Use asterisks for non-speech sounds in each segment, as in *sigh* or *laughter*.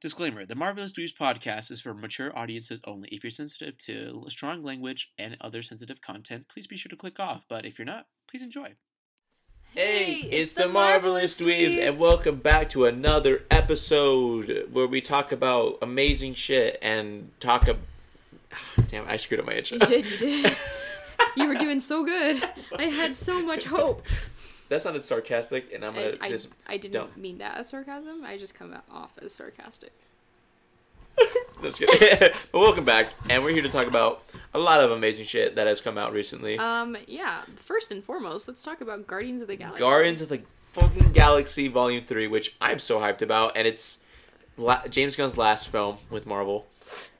Disclaimer The Marvelous Dweebs podcast is for mature audiences only. If you're sensitive to strong language and other sensitive content, please be sure to click off. But if you're not, please enjoy. Hey, it's the Marvelous Dweebs, and welcome back to another episode where we talk about amazing shit and talk about. Ah, damn, I screwed up my intro. You did, you did. *laughs* you were doing so good. I had so much hope. That sounded sarcastic, and I'm I, gonna I, just. I didn't don't. mean that as sarcasm. I just come off as sarcastic. *laughs* No, *laughs* but welcome back, and we're here to talk about a lot of amazing shit that has come out recently. Um, yeah. First and foremost, let's talk about Guardians of the Galaxy. Guardians of the fucking Galaxy Volume Three, which I'm so hyped about, and it's la- James Gunn's last film with Marvel.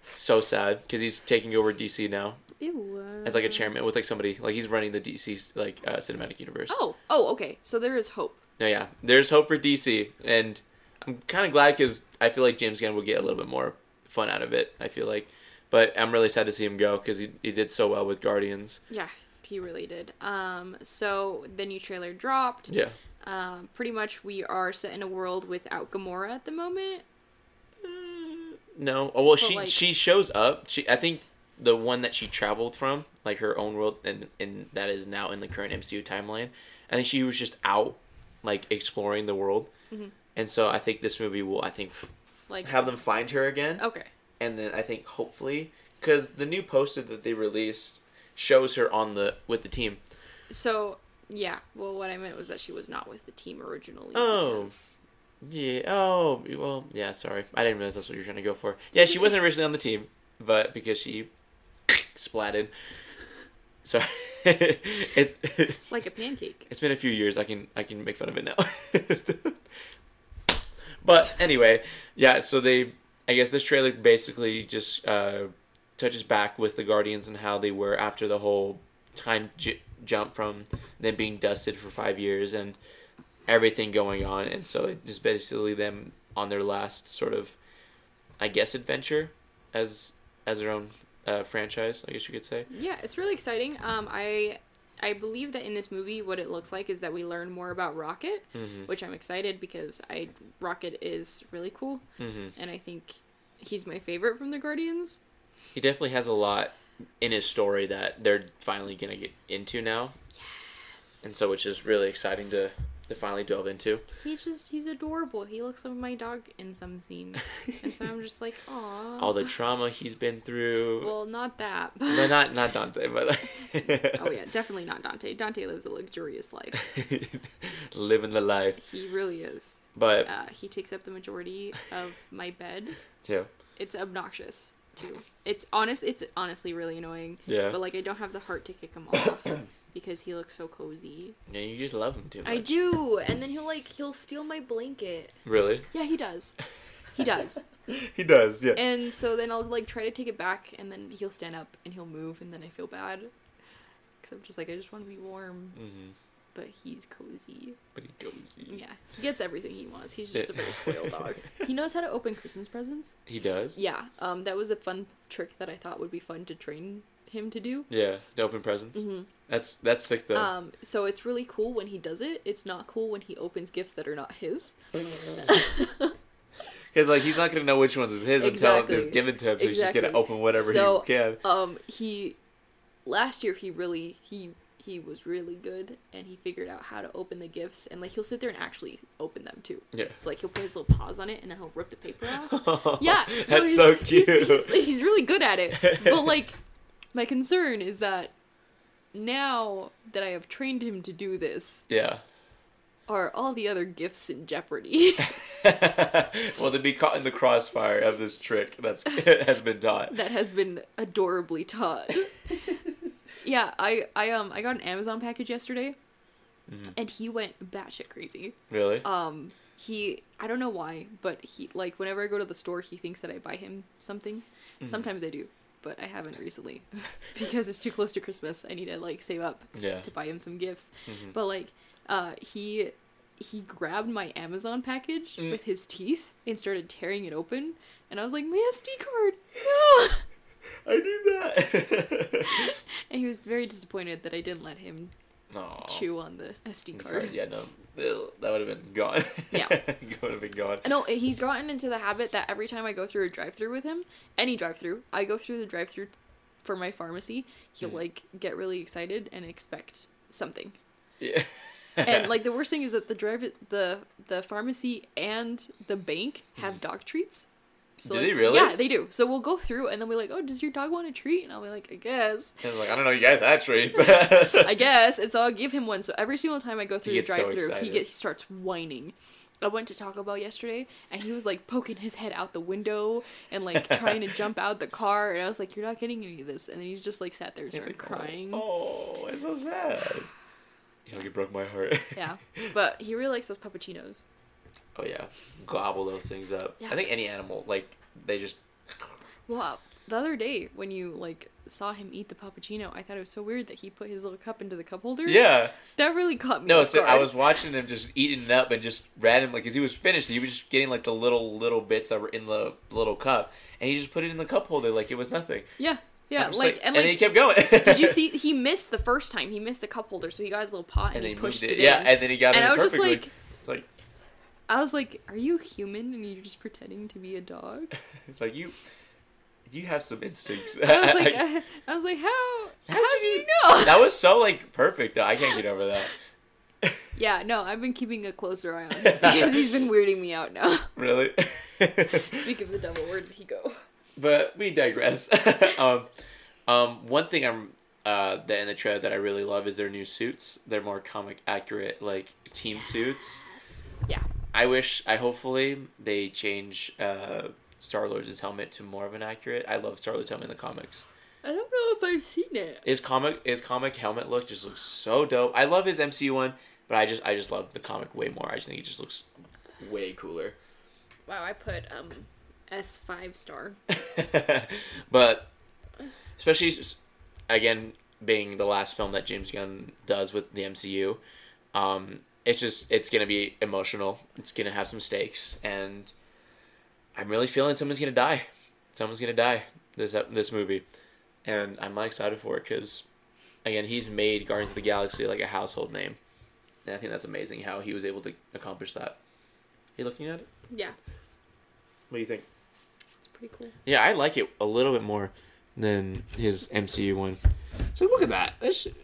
So sad because he's taking over DC now Ew. as like a chairman with like somebody like he's running the DC like uh, cinematic universe. Oh, oh, okay. So there is hope. No, yeah, there's hope for DC, and I'm kind of glad because I feel like James Gunn will get a little bit more fun out of it. I feel like, but I'm really sad to see him go because he he did so well with Guardians. Yeah, he really did. Um, so the new trailer dropped. Yeah. Um, pretty much we are set in a world without Gamora at the moment. No. Oh well, But, she like- she shows up. She I think the one that she traveled from, like her own world, and and that is now in the current MCU timeline. I think she was just out, like exploring the world, Mhm. and so I think this movie will I think f- Like have them find her again, Okay. and then I think hopefully because the new poster that they released shows her on the with the team. So yeah, well, what I meant was that she was not with the team originally. Oh. because- Yeah. Oh. Well. Yeah. Sorry. I didn't realize that's what you were trying to go for. Yeah. She wasn't originally on the team, but because she splatted. *laughs* Sorry. it's, *laughs* it's It's like a pancake. it's been a few years. I can I can make fun of it now. *laughs* but anyway, yeah. So they. I guess this trailer basically just uh, touches back with the Guardians and how they were after the whole time j- jump from them being dusted for five years and everything going on, and so it just basically them on their last sort of, I guess, adventure as as their own uh, franchise. I guess you could say. Yeah, it's really exciting. Um, I I believe that in this movie, what it looks like is that we learn more about Rocket, Mm-hmm. which I'm excited because I Rocket is really cool, Mm-hmm. and I think he's my favorite from the Guardians. He definitely has a lot in his story that they're finally gonna get into now, Yes. and so which is really exciting to to finally delve into. He just he's adorable. He looks like my dog in some scenes, and so I'm just like, *laughs* aw. All the trauma he's been through. well, not that. no, not not Dante, but *laughs* oh yeah, definitely not Dante. Dante lives a luxurious life. *laughs* living the life. He really is. But Uh, he takes up the majority of my bed. yeah, It's obnoxious too. It's honest. It's honestly really annoying. yeah, But like, I don't have the heart to kick him off *coughs* because he looks so cozy. yeah. You just love him too much. I do, and then he'll like he'll steal my blanket. Really? Yeah, he does. He does. *laughs* He does. Yes. and so then I'll like try to take it back, and then he'll stand up and he'll move, and then I feel bad because I'm just like I just want to be warm, hmm but he's cozy. But he goes. He, Yeah, he gets everything he wants. He's just a very *laughs* spoiled dog. He knows how to open Christmas presents. he does. Yeah, um, that was a fun trick that I thought would be fun to train him to do. Yeah. The open presents. hmm That's that's sick though. Um, so it's really cool when he does it. It's not cool when he opens gifts that are not his. *laughs* Because like he's not gonna know which ones is his until Exactly. it's given to him. So he's just gonna open whatever So, he can. Um, he last year he really he he was really good and he figured out how to open the gifts and like he'll sit there and actually open them too. Yeah. So like he'll put his little paws on it and then he'll rip the paper off. *laughs* Yeah, no, that's he's- so he's- cute. He's, he's really good at it. But like, *laughs* my concern is that now that I have trained him to do this, yeah. are all the other gifts in jeopardy? *laughs* well, to be caught in the crossfire of this trick that's *laughs* has been taught. that has been adorably taught. *laughs* yeah, I I um I got an Amazon package yesterday, Mhm. and he went batshit crazy. Really? Um, he I don't know why, but he like whenever I go to the store, he thinks that I buy him something. Mm-hmm. Sometimes I do, but I haven't recently *laughs* because it's too close to Christmas. I need to like save up yeah. to buy him some gifts. Mhm. But like, uh, he he grabbed my Amazon package Mm. with his teeth and started tearing it open, and I was like, my SD card, no. *laughs* I knew that. *laughs* And he was very disappointed that I didn't let him No. chew on the SD card. Yeah, no. That would have been gone. Yeah. *laughs* would have been gone. No, he's gotten into the habit that every time I go through a drive-through with him, any drive-through, I go through the drive-through for my pharmacy. He'll Mhm. like get really excited and expect something. Yeah. and *laughs* like the worst thing is that the drive the the pharmacy and the bank have dog treats. Do like- they really? Yeah, they do. So we'll go through and then we're like, "Oh, does your dog want a treat?" And I'll be like, "I guess." I was like, I don't know, you guys had treats. *laughs* I *laughs* guess. And so I'll give him one. So every single time I go through the drive-through, he gets he starts whining. I went to Taco Bell yesterday, and he was like poking his head out the window and like trying to jump out the car, and I was like, "You're not getting any of this." And then he's just like sat there and started like, oh, crying. Oh, it's so sad. You know, you broke my heart. Yeah, *laughs* but he really likes those puppuccinos. Oh yeah, gobble those things up. Yeah. I think any animal, like they just. Well, uh, the other day when you like saw him eat the puppuccino, I thought it was so weird that he put his little cup into the cup holder. Yeah. that really caught me. No, so I was watching him just eating it up and just randomly because he was finished. He was just getting like the little little bits that were in the little cup, and he just put it in the cup holder like it was nothing. Yeah, yeah, I'm like, and then he kept going. *laughs* did you see? *laughs* He missed the first time. He missed the cup holder, so he got his little pot and, And then he he pushed moved it. it. Yeah, in. and then he got and it I was perfectly. just like, it's like I was like, "Are you human and you're just pretending to be a dog?" *laughs* it's like you. You have some instincts. I was like, *laughs* I, *laughs* I was like, how? How How'd do you you know? that was so like perfect though. I can't get over that. yeah, no, I've been keeping a closer eye on him because he's been weirding me out now. Really. Speak of the devil, where did he go? but we digress. um, um, one thing I'm uh that in the trailer that I really love is their new suits. They're more comic accurate, like team suits. Yeah. I wish, I hopefully they change uh Star Lord's helmet to more of an accurate. I love Star Lord's helmet in the comics. I don't know if I've seen it. His comic, his comic helmet look just looks so dope. I love his MCU one, but I just, I just love the comic way more. I just think it just looks way cooler. Wow, I put um S five star. *laughs* but especially again being the last film that James Gunn does with the MCU, um, it's just it's gonna be emotional. It's gonna have some stakes, and I'm really feeling someone's gonna die. Someone's gonna die this this movie, and I'm not excited for it because again he's made Guardians of the Galaxy like a household name, and I think that's amazing how he was able to accomplish that. you looking at it? Yeah, What do you think? it's pretty cool. Yeah, I like it a little bit more than his MCU one. So look at that. That shit.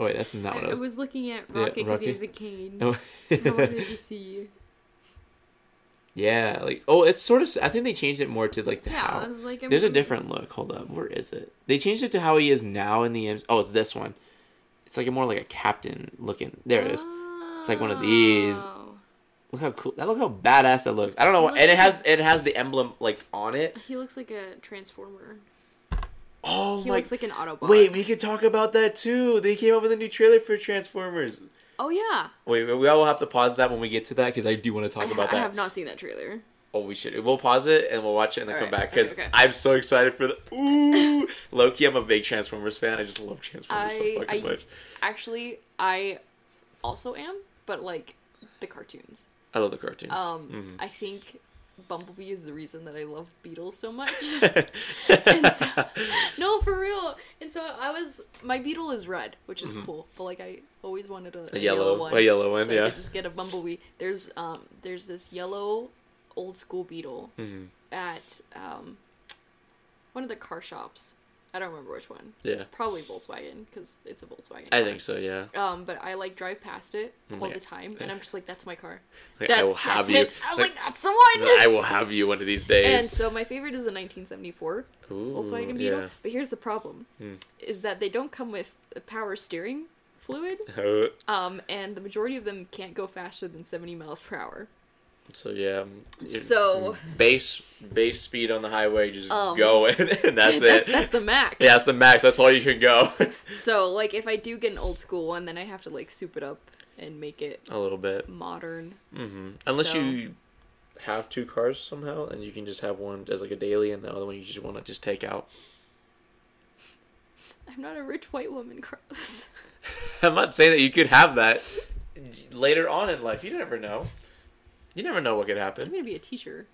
Oh wait, that's not what I I, I was. was looking at Rocket because he has a cane. Oh. *laughs* I wanted to see. yeah, like oh, it's sort of. I think they changed it more to like the Yeah, I was like, I'm, There's a different look. Hold up, where is it? They changed it to how he is now in the MC. Oh, it's this one. It's like a more like a captain looking. There it is. It's like one of these. Oh. Look how cool. That look how badass that looks. I don't know. And it has it has the emblem like on it. He looks like a transformer. Oh He my. looks like an Autobot. Wait, we could talk about that too. They came up with a new trailer for Transformers. Oh yeah. Wait, we all will have to pause that when we get to that because I do want to talk ha- about that. I have not seen that trailer. Oh, we should. We'll pause it and we'll watch it and then come Alright, back because okay, okay. I'm so excited for the. Ooh, Loki! I'm a big Transformers fan. I just love Transformers I- so fucking I- much. Actually, I also am, but like the cartoons. I love the cartoons. Um, Mhm. I think Bumblebee is the reason that I love Beetles so much. *laughs* so, no, for real. And so I was my beetle is red, which is cool, but like I always wanted a, a, Mm-hmm. a yellow, one. a yellow one, so I yeah. could just get a bumblebee. There's um there's this yellow old school beetle Mhm. at um one of the car shops. I don't remember which one. Yeah, Probably Volkswagen because it's a Volkswagen. I car. think so. Yeah, Um, but I like drive past it Oh all the time, and I'm just like, that's my car. like, That's, I will have you. it. I was like, that's the one. I will have you one of these days. And so my favorite is the 1974 Ooh, Volkswagen Beetle. yeah. But here's the problem: Hmm. is that they don't come with power steering fluid, *laughs* Uh, um, and the majority of them can't go faster than 70 miles per hour. So yeah, um, So base base speed on the highway, just Um, going, *laughs* and that's, that's, it. that's the max. yeah, that's the max. That's all you can go. *laughs* So like, if I do get an old school one, then I have to like soup it up and make it a little bit. modern. hmm Unless So- you have two cars somehow, and you can just have one as like a daily, and the other one you just want to just take out. I'm not a rich white woman, Carlos. *laughs* I'm not saying that you could have that later on in life. You never know. You never know what could happen. I'm gonna be a teacher.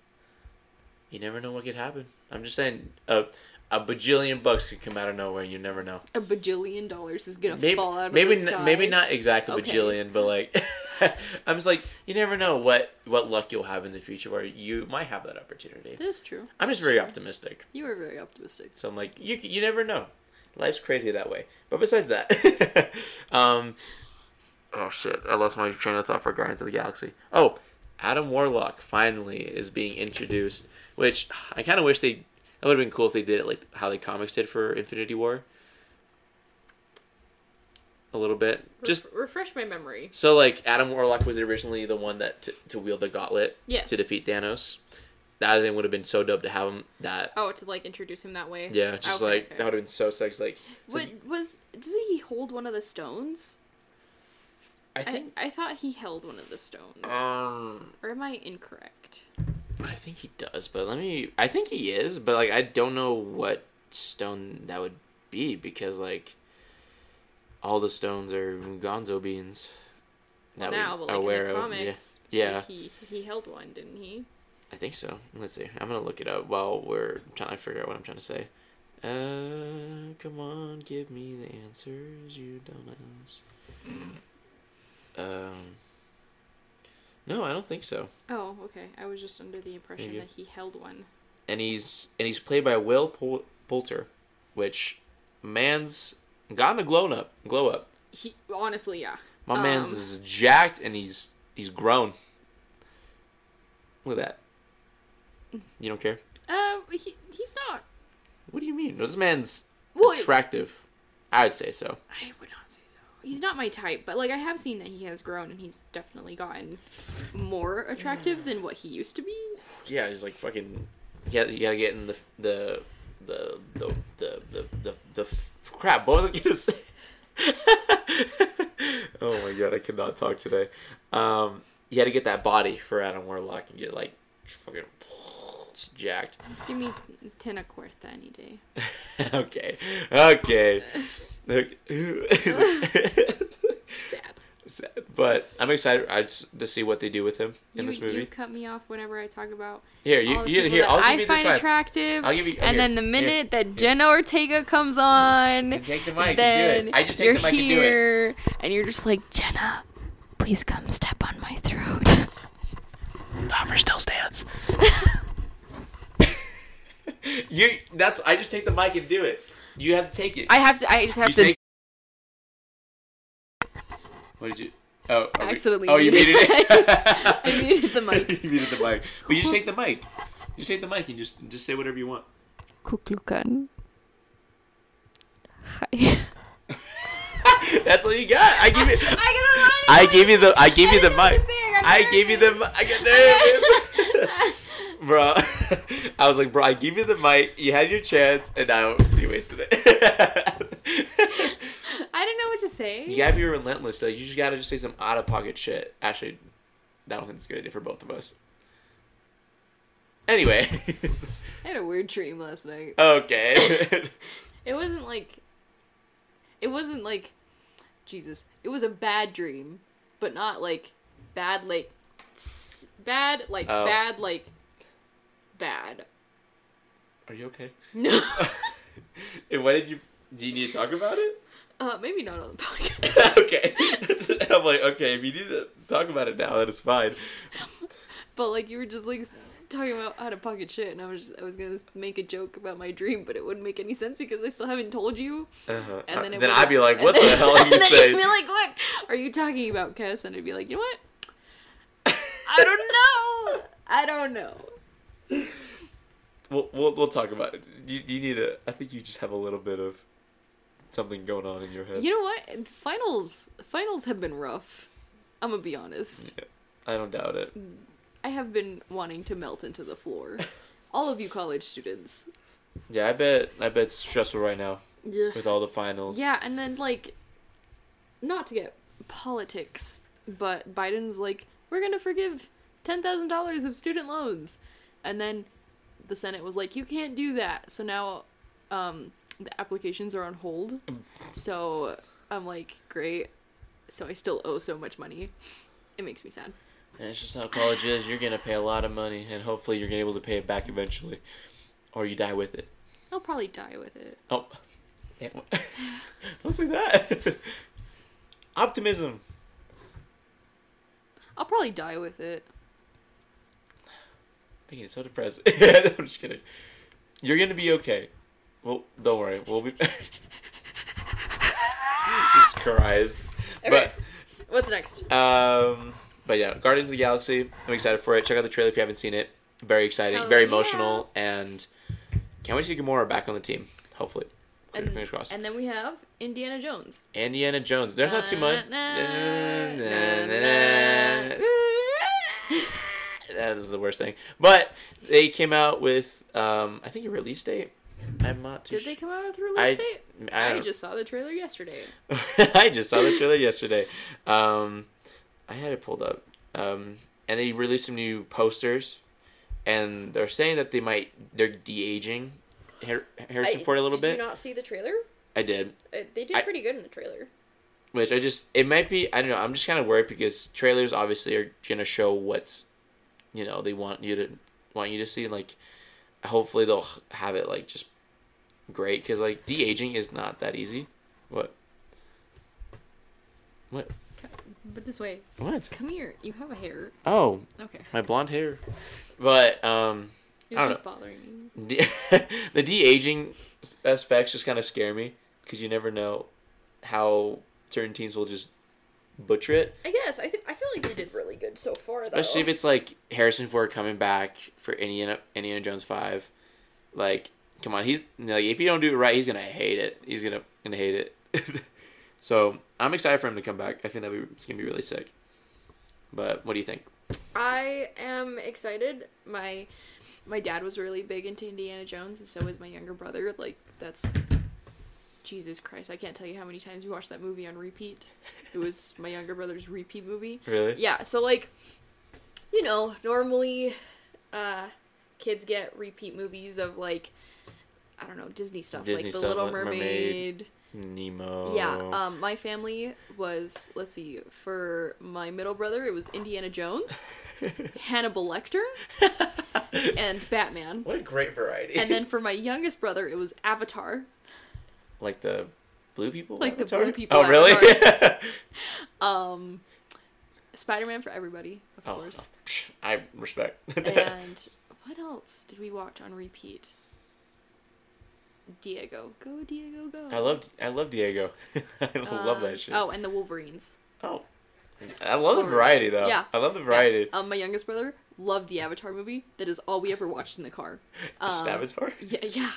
You never know what could happen. I'm just saying, a a bajillion bucks could come out of nowhere. You never know. A bajillion dollars is gonna Maybe fall out of maybe the n- sky. maybe not exactly Okay. bajillion, but like *laughs* I'm just like you never know what what luck you'll have in the future where you might have that opportunity. That is true. I'm just That's very true. optimistic. You are very optimistic. So I'm like, you you never know. Life's crazy that way. But besides that, *laughs* um, oh shit, I lost my train of thought for Guardians of the Galaxy. Oh, Adam Warlock finally is being introduced, which I kind of wish they. It would have been cool if they did it like how the comics did for Infinity War. A little bit, just Ref- refresh my memory. so like Adam Warlock was originally the one that t- to wield the gauntlet Yes. to defeat Thanos. That thing would have been so dope to have him that Oh, to like introduce him that way. yeah, just Okay, like okay. that would have been so sex. Like, so What was? Doesn't he hold one of the stones? I I, think, I thought he held one of the stones. um, or am I incorrect? I think he does, but let me. I think he is, but like I don't know what stone that would be because like all the stones are Gonzo beans. That now, but like aware in the of. comics, Yeah. like, he he held one, didn't he? I think so. Let's see. I'm gonna look it up while we're trying to figure out what I'm trying to say. Uh, come on, give me the answers, you dumbass. Um, no, I don't think so. Oh, okay. I was just under the impression that he held one. And he's and he's played by Will Pol- Poulter, which man's gotten a glow up. Glow up. He honestly, yeah. My man's Um. is jacked and he's he's grown. Look at that. You don't care? Uh, he he's not. What do you mean? This man's Well, attractive. I'd say so. I would not say so. He's not my type, but like I have seen that he has grown and he's definitely gotten more attractive than what he used to be. Yeah, he's like fucking. You gotta, you gotta get in the the the the the the the, the crap. What was I gonna *laughs* say? oh my god, I could not talk today. Um, you had to get that body for Adam Warlock and get like fucking just jacked. Give me Jenna Ortega any day. *laughs* okay, okay. *laughs* Sad. Sad. But I'm excited I just, to see what they do with him in you, this movie. you cut me off whenever I talk about Here, you, all the you here. I'll I give you find this attractive. I'll give you. and here, then the here, minute that here. Jenna Ortega comes on, And take the mic then do it. I just take you're the mic and do it. here, and you're just like Jenna, please come step on my throat. Dahmer still stands. *laughs* *laughs* you. That's. I just take the mic and do it. You have to take it. I have to. I just have you to. take. What did you? Oh, we- accidentally Oh, you muted it. *laughs* I muted the mic. *laughs* you muted the mic. But you just take the mic. You just take the mic and just just say whatever you want. Kuklukan. Hi. *laughs* That's all you got. I give it. I I gave you the. I gave you the didn't know what mic. I I gave you the. I got nervous. bro. *laughs* I was like, bro, I give you the mic. You had your chance, and now you wasted it. *laughs* I didn't know what to say. you gotta be relentless, though. You just gotta just say some out of pocket shit. Actually, I don't think it's a good idea for both of us. Anyway, *laughs* I had a weird dream last night. okay. It wasn't like. It wasn't like. Jesus. It was a bad dream, but not like bad, like. tss, Bad, like Oh. bad, like. Bad. Are you okay? *laughs* No. *laughs* And why did you? Do you need to talk about it? uh, maybe not on the podcast. *laughs* okay. I'm like, okay, if you need to talk about it now, that is fine. But like you were just like talking about out of pocket shit, and I was just, I was gonna make a joke about my dream, but it wouldn't make any sense because I still haven't told you. Uh-huh. And then, Uh, then I'd be like, what then- the hell are and you then saying? You'd be like, what are you talking about, Cass? And I'd be like, you know what? I don't know. I don't know. We'll, we'll, we'll talk about it. You, you need a. I think you just have a little bit of something going on in your head. You know what? Finals finals have been rough. I'm gonna be honest. I don't doubt it. I have been wanting to melt into the floor. *laughs* All of you college students. Yeah, I bet. I bet it's stressful right now Yeah. with all the finals. Yeah, and then like not to get politics, but Biden's like, we're gonna forgive ten thousand dollars of student loans. And then the Senate was like, You can't do that. So now um the applications are on hold. *laughs* So I'm like, Great. So I still owe so much money. It makes me sad. That's just how college is. You're gonna pay a lot of money, and hopefully you're gonna be able to pay it back eventually, or you die with it. I'll probably die with it. Oh, *laughs* yeah, *laughs* don't say that. Optimism. I'll probably die with it. Making it so depressing. *laughs* I'm just kidding. You're gonna be okay. Well, don't worry. We'll be. *laughs* just cries. Okay. What's next? But um, but yeah, Guardians of the Galaxy. I'm excited for it. Check out the trailer if you haven't seen it. Very exciting. Hell very yeah. emotional, and can't wait to see Gamora back on the team. Hopefully, And, fingers crossed. and then we have Indiana Jones. Indiana Jones. There's not too much. That was the worst thing. But they came out with, um, I think a release date. I'm not too Did they come out with a release I- date? I I, just saw the trailer yesterday. *laughs* I just saw the trailer yesterday. Um, I had it pulled up. Um, and they released some new posters, and they're saying that they might they're de aging Har- Harrison Ford a little did bit. you not see the trailer? I did, Uh, they did I- pretty good in the trailer. which I just it might be I don't know. I'm just kind of worried because trailers obviously are gonna show what's, you know, they want you to want you to see. Like, hopefully they'll have it like just great because like de aging is not that easy. What? What? But this way, What? come here. You have a hair. Oh, Okay. my blonde hair. But um, It I don't just bothering me. the, *laughs* the de aging aspects just kind of scare me because you never know how certain teams will just butcher it. I guess I think I feel like they did really good so far. Especially if it's like Harrison Ford coming back for Indiana Indiana Jones five. Like, come on, he's like if you don't do it right, he's gonna hate it. He's gonna gonna hate it. *laughs* so I'm excited for him to come back. I think that it's gonna be really sick. But what do you think? I am excited. My my dad was really big into Indiana Jones, and so was my younger brother. Like that's Jesus Christ! I can't tell you how many times we watched that movie on repeat. It was *laughs* my younger brother's repeat movie. Really? Yeah, so like, you know, normally, uh, kids get repeat movies of like, I don't know, Disney stuff Disney like The stuff, Little Mermaid. Mermaid. Nemo. Yeah, um, my family was let's see, for my middle brother it was Indiana Jones, *laughs* Hannibal Lecter, *laughs* and Batman. What a great variety. And then for my youngest brother it was Avatar. Like the blue people. Like the Avatar? blue people Oh really? *laughs* Um, Spider Man for everybody, of oh, course. *laughs* I respect. *laughs* And what else did we watch on repeat? Diego, go Diego, go. I love I love Diego. I love Um, that shit. Oh, and the Wolverines. Oh. I love the variety though. Yeah. I love the variety. Um, my youngest brother loved the Avatar movie. That is all we ever watched in the car. Just Um, Avatar. Yeah, yeah,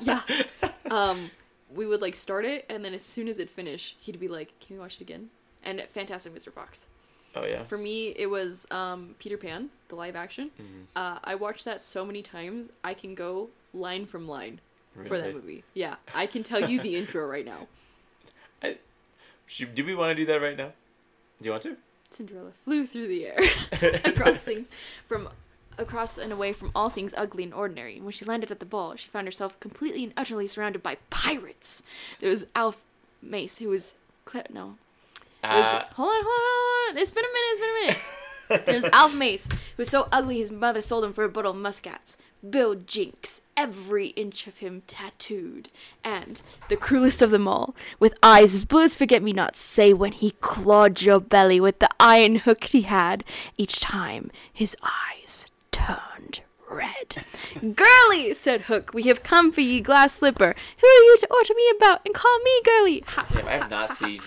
yeah. Um, we would like start it, and then as soon as it finished, he'd be like, "Can we watch it again?" And Fantastic Mr. Fox. Oh yeah. For me, it was um, Peter Pan, the live action. Mhm. Uh, I watched that so many times, I can go line from line for that movie. Yeah, I can tell you the *laughs* intro right now. Should, do we want to do that right now? Do you want to? Cinderella flew through the air *laughs* across *laughs* things from across and away from all things ugly and ordinary. When she landed at the ball, she found herself completely and utterly surrounded by pirates. There was Alf Mace, who was Cle- no, was, Uh, hold on, hold on. It's been a minute. It's been a minute. There's Alf Mace, who was so ugly his mother sold him for a bottle of muscats. Bill Jinks, every inch of him tattooed. And the cruelest of them all, with eyes as blue as forget me nots, say when he clawed your belly with the iron hook he had, each time his eyes turned red. Girlie, said Hook, we have come for ye, glass slipper. Who are you to order me about and call me girlie? Ha, damn, I have ha, not seen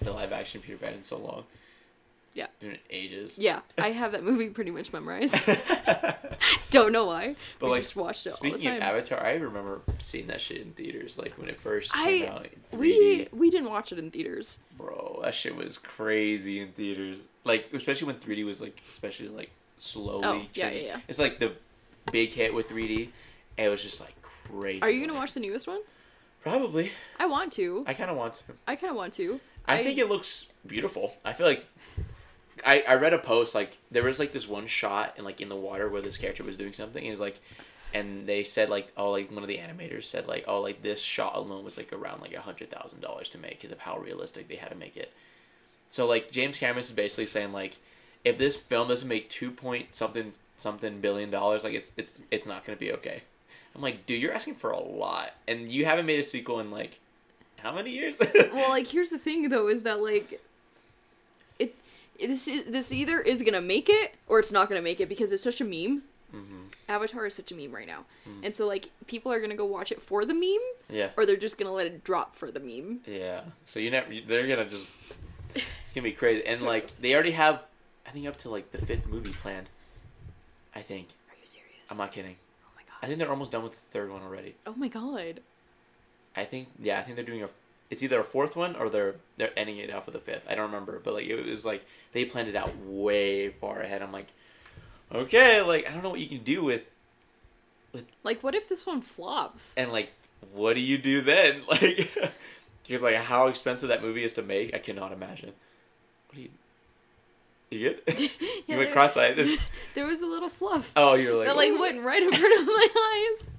the live action Peter Pan in so long. Yeah. Ages. Yeah, I have that movie pretty much memorized. *laughs* *laughs* Don't know why. But we like just watched it all the speaking of. Avatar, I remember seeing that shit in theaters, like when it first I- came out. we we didn't watch it in theaters. Bro, that shit was crazy in theaters. Like especially when 3D was like especially like slowly. Oh, yeah, yeah, yeah. It's like the big hit with 3D, and it was just like crazy. Are you gonna watch the newest one? Probably. I want to. I kind of want to. I kind of want to. I, think it looks beautiful. I feel like I, I read a post like there was like this one shot and like in the water where this character was doing something is like and they said like oh like one of the animators said like oh like this shot alone was like around like a hundred thousand dollars to make because of how realistic they had to make it. So like James Cameron is basically saying like if this film doesn't make two point something something billion dollars, like it's it's it's not gonna be okay. I'm like, dude, you're asking for a lot, and you haven't made a sequel in like how many years? *laughs* well, like here's the thing though, is that like it this this either is gonna make it or it's not gonna make it because it's such a meme. Mm-hmm. Avatar is such a meme right now, Mm. and so like people are gonna go watch it for the meme, yeah, or they're just gonna let it drop for the meme. yeah. So you never, they're gonna just, it's gonna be crazy, and like they already have, I think up to like the fifth movie planned. I think. Are you serious? I'm not kidding. oh my god. I think they're almost done with the third one already. Oh my god. I think yeah, I think they're doing a. It's either a fourth one or they're they're ending it off with a fifth. I don't remember, but like it was like they planned it out way far ahead. I'm like, okay, like I don't know what you can do with. with Like, what if this one flops? and like what do you do then? *laughs* Like, *laughs* because like how expensive that movie is to make, I cannot imagine. What do you? You *laughs* good? Yeah, *laughs* you went there- cross-eyed. It's- *laughs* There was a little fluff oh, you're like. that like "Ooh." went right in front of my eyes.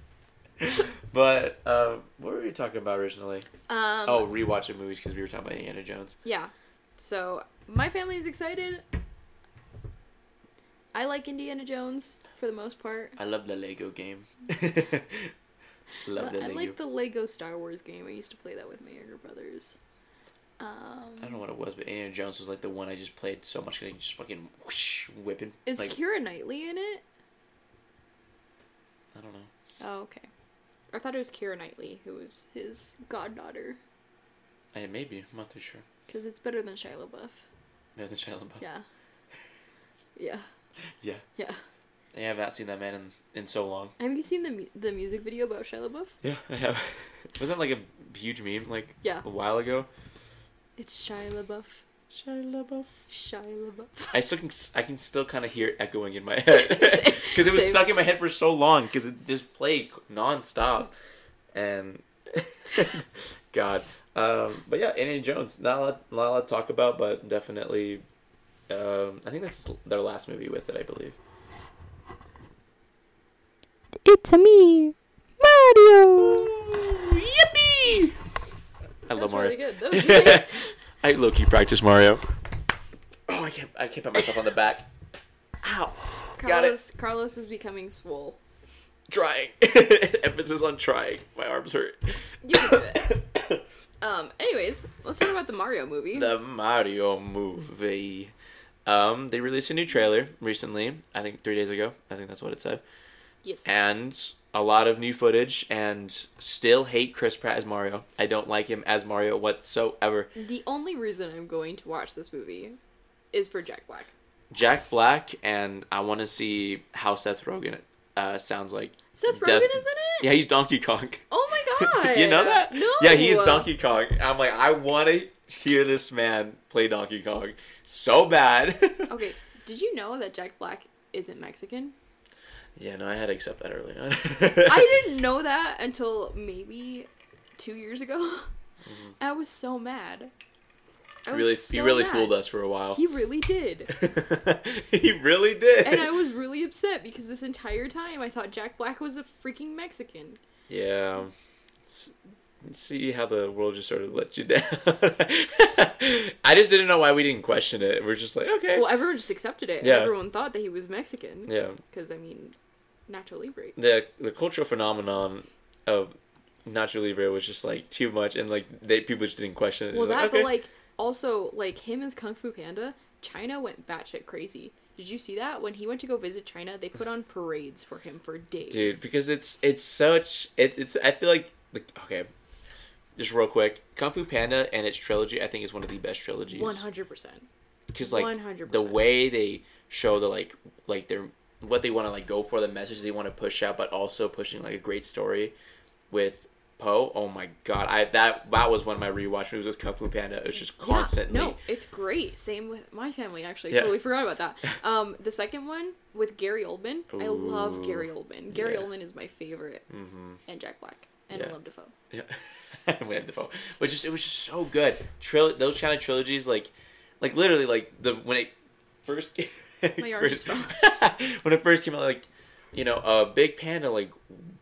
But uh, what were we talking about originally? Um, oh, rewatching movies because we were talking about Indiana Jones. Yeah. So my family is excited. I like Indiana Jones for the most part. I love the Lego game. love the I Lego. like the Lego Star Wars game. I used to play that with my younger brothers. I Um, don't know what it was, but Indiana Jones was like the one I just played so much. Like just fucking whoosh, whipping. is like Keira Knightley in it? I don't know. Oh, okay. I thought it was Keira Knightley who was his goddaughter. I, maybe I'm not too sure. Because it's better than Shia LaBeouf. Better than Shia LaBeouf. Yeah. *laughs* Yeah. Yeah. Yeah. I have not seen that man in, in so long. Have you seen the mu- the music video about Shia LaBeouf? Yeah, I have. *laughs* Wasn't that like a huge meme like Yeah. a while ago? It's Shia LaBeouf. Shia LaBeouf. Shia LaBeouf. I still can I can still kind of hear it echoing in my *laughs* head because *laughs* it was Same. stuck in my head for so long because it just played nonstop, and *laughs* God, um, but yeah, Indiana Jones. Not a lot, not a lot to talk about, but definitely, um, I think that's their last movie with it. I believe. It's a me, Mario. Yippee! I love Mario. really good. That was *laughs* really good. I low key practice Mario. Oh, I can't. I can't pat myself on the back. Ow. Got it. Carlos, Carlos is becoming swole. Trying. *laughs* Emphasis on trying. My arms hurt. You can do it. *coughs* Um. Anyways, let's talk about the Mario movie. the Mario movie. Um, they released a new trailer recently. I think three days ago. I think that's what it said. Yes. And a lot of new footage. And still hate Chris Pratt as Mario. I don't like him as Mario whatsoever. The only reason I'm going to watch this movie is for Jack Black. Jack Black, and I want to see how Seth Rogen uh, sounds like. Seth Rogen is in it. Yeah, he's Donkey Kong. Oh my *laughs* god. you know that? No. Yeah, he is Donkey Kong. I'm like, I want to hear this man play Donkey Kong so bad. *laughs* Okay. Did you know that Jack Black isn't Mexican? Yeah, no, I had to accept that early on. I *laughs* didn't know that until maybe two years ago. Mm-hmm. I was so mad. I was really, so he really mad. fooled us for a while. He really did. *laughs* he really did. and I was really upset because this entire time I thought Jack Black was a freaking Mexican. Yeah. S- See how the world just sort of let you *laughs* down. I just didn't know why we didn't question it. We're just like, okay. Well, everyone just accepted it. Yeah. Everyone thought that he was Mexican. yeah. Because, I mean, Nacho Libre. The the cultural phenomenon of Nacho Libre was just like too much, and like they people just didn't question it. Well, that, okay. but, like, also, like, him as Kung Fu Panda, China went batshit crazy. Did you see that? When he went to go visit China, they put on parades for him for days. dude because it's it's such it, it's i feel like like okay just real quick kung fu panda and its trilogy i think is one of the best trilogies 100%. because like 100%. the way they show the like like their what they want to like go for the message they want to push out but also pushing like a great story with Po oh my god i that that was one of my rewatch movies was kung fu panda it was just constantly Yeah, no, it's great. Same with my family, actually. I Yeah. totally forgot about that. *laughs* Um, the second one with Gary Oldman. I love Gary Oldman. Gary yeah. Oldman is my favorite. Mhm. And Jack Black. And Yeah. I love Dafoe. Yeah, *laughs* William Dafoe. Which just it was just so good. Tril- those kind of trilogies, like, like literally, like the when it first. *laughs* First- *laughs* when it first came out, like, you know, a big panda like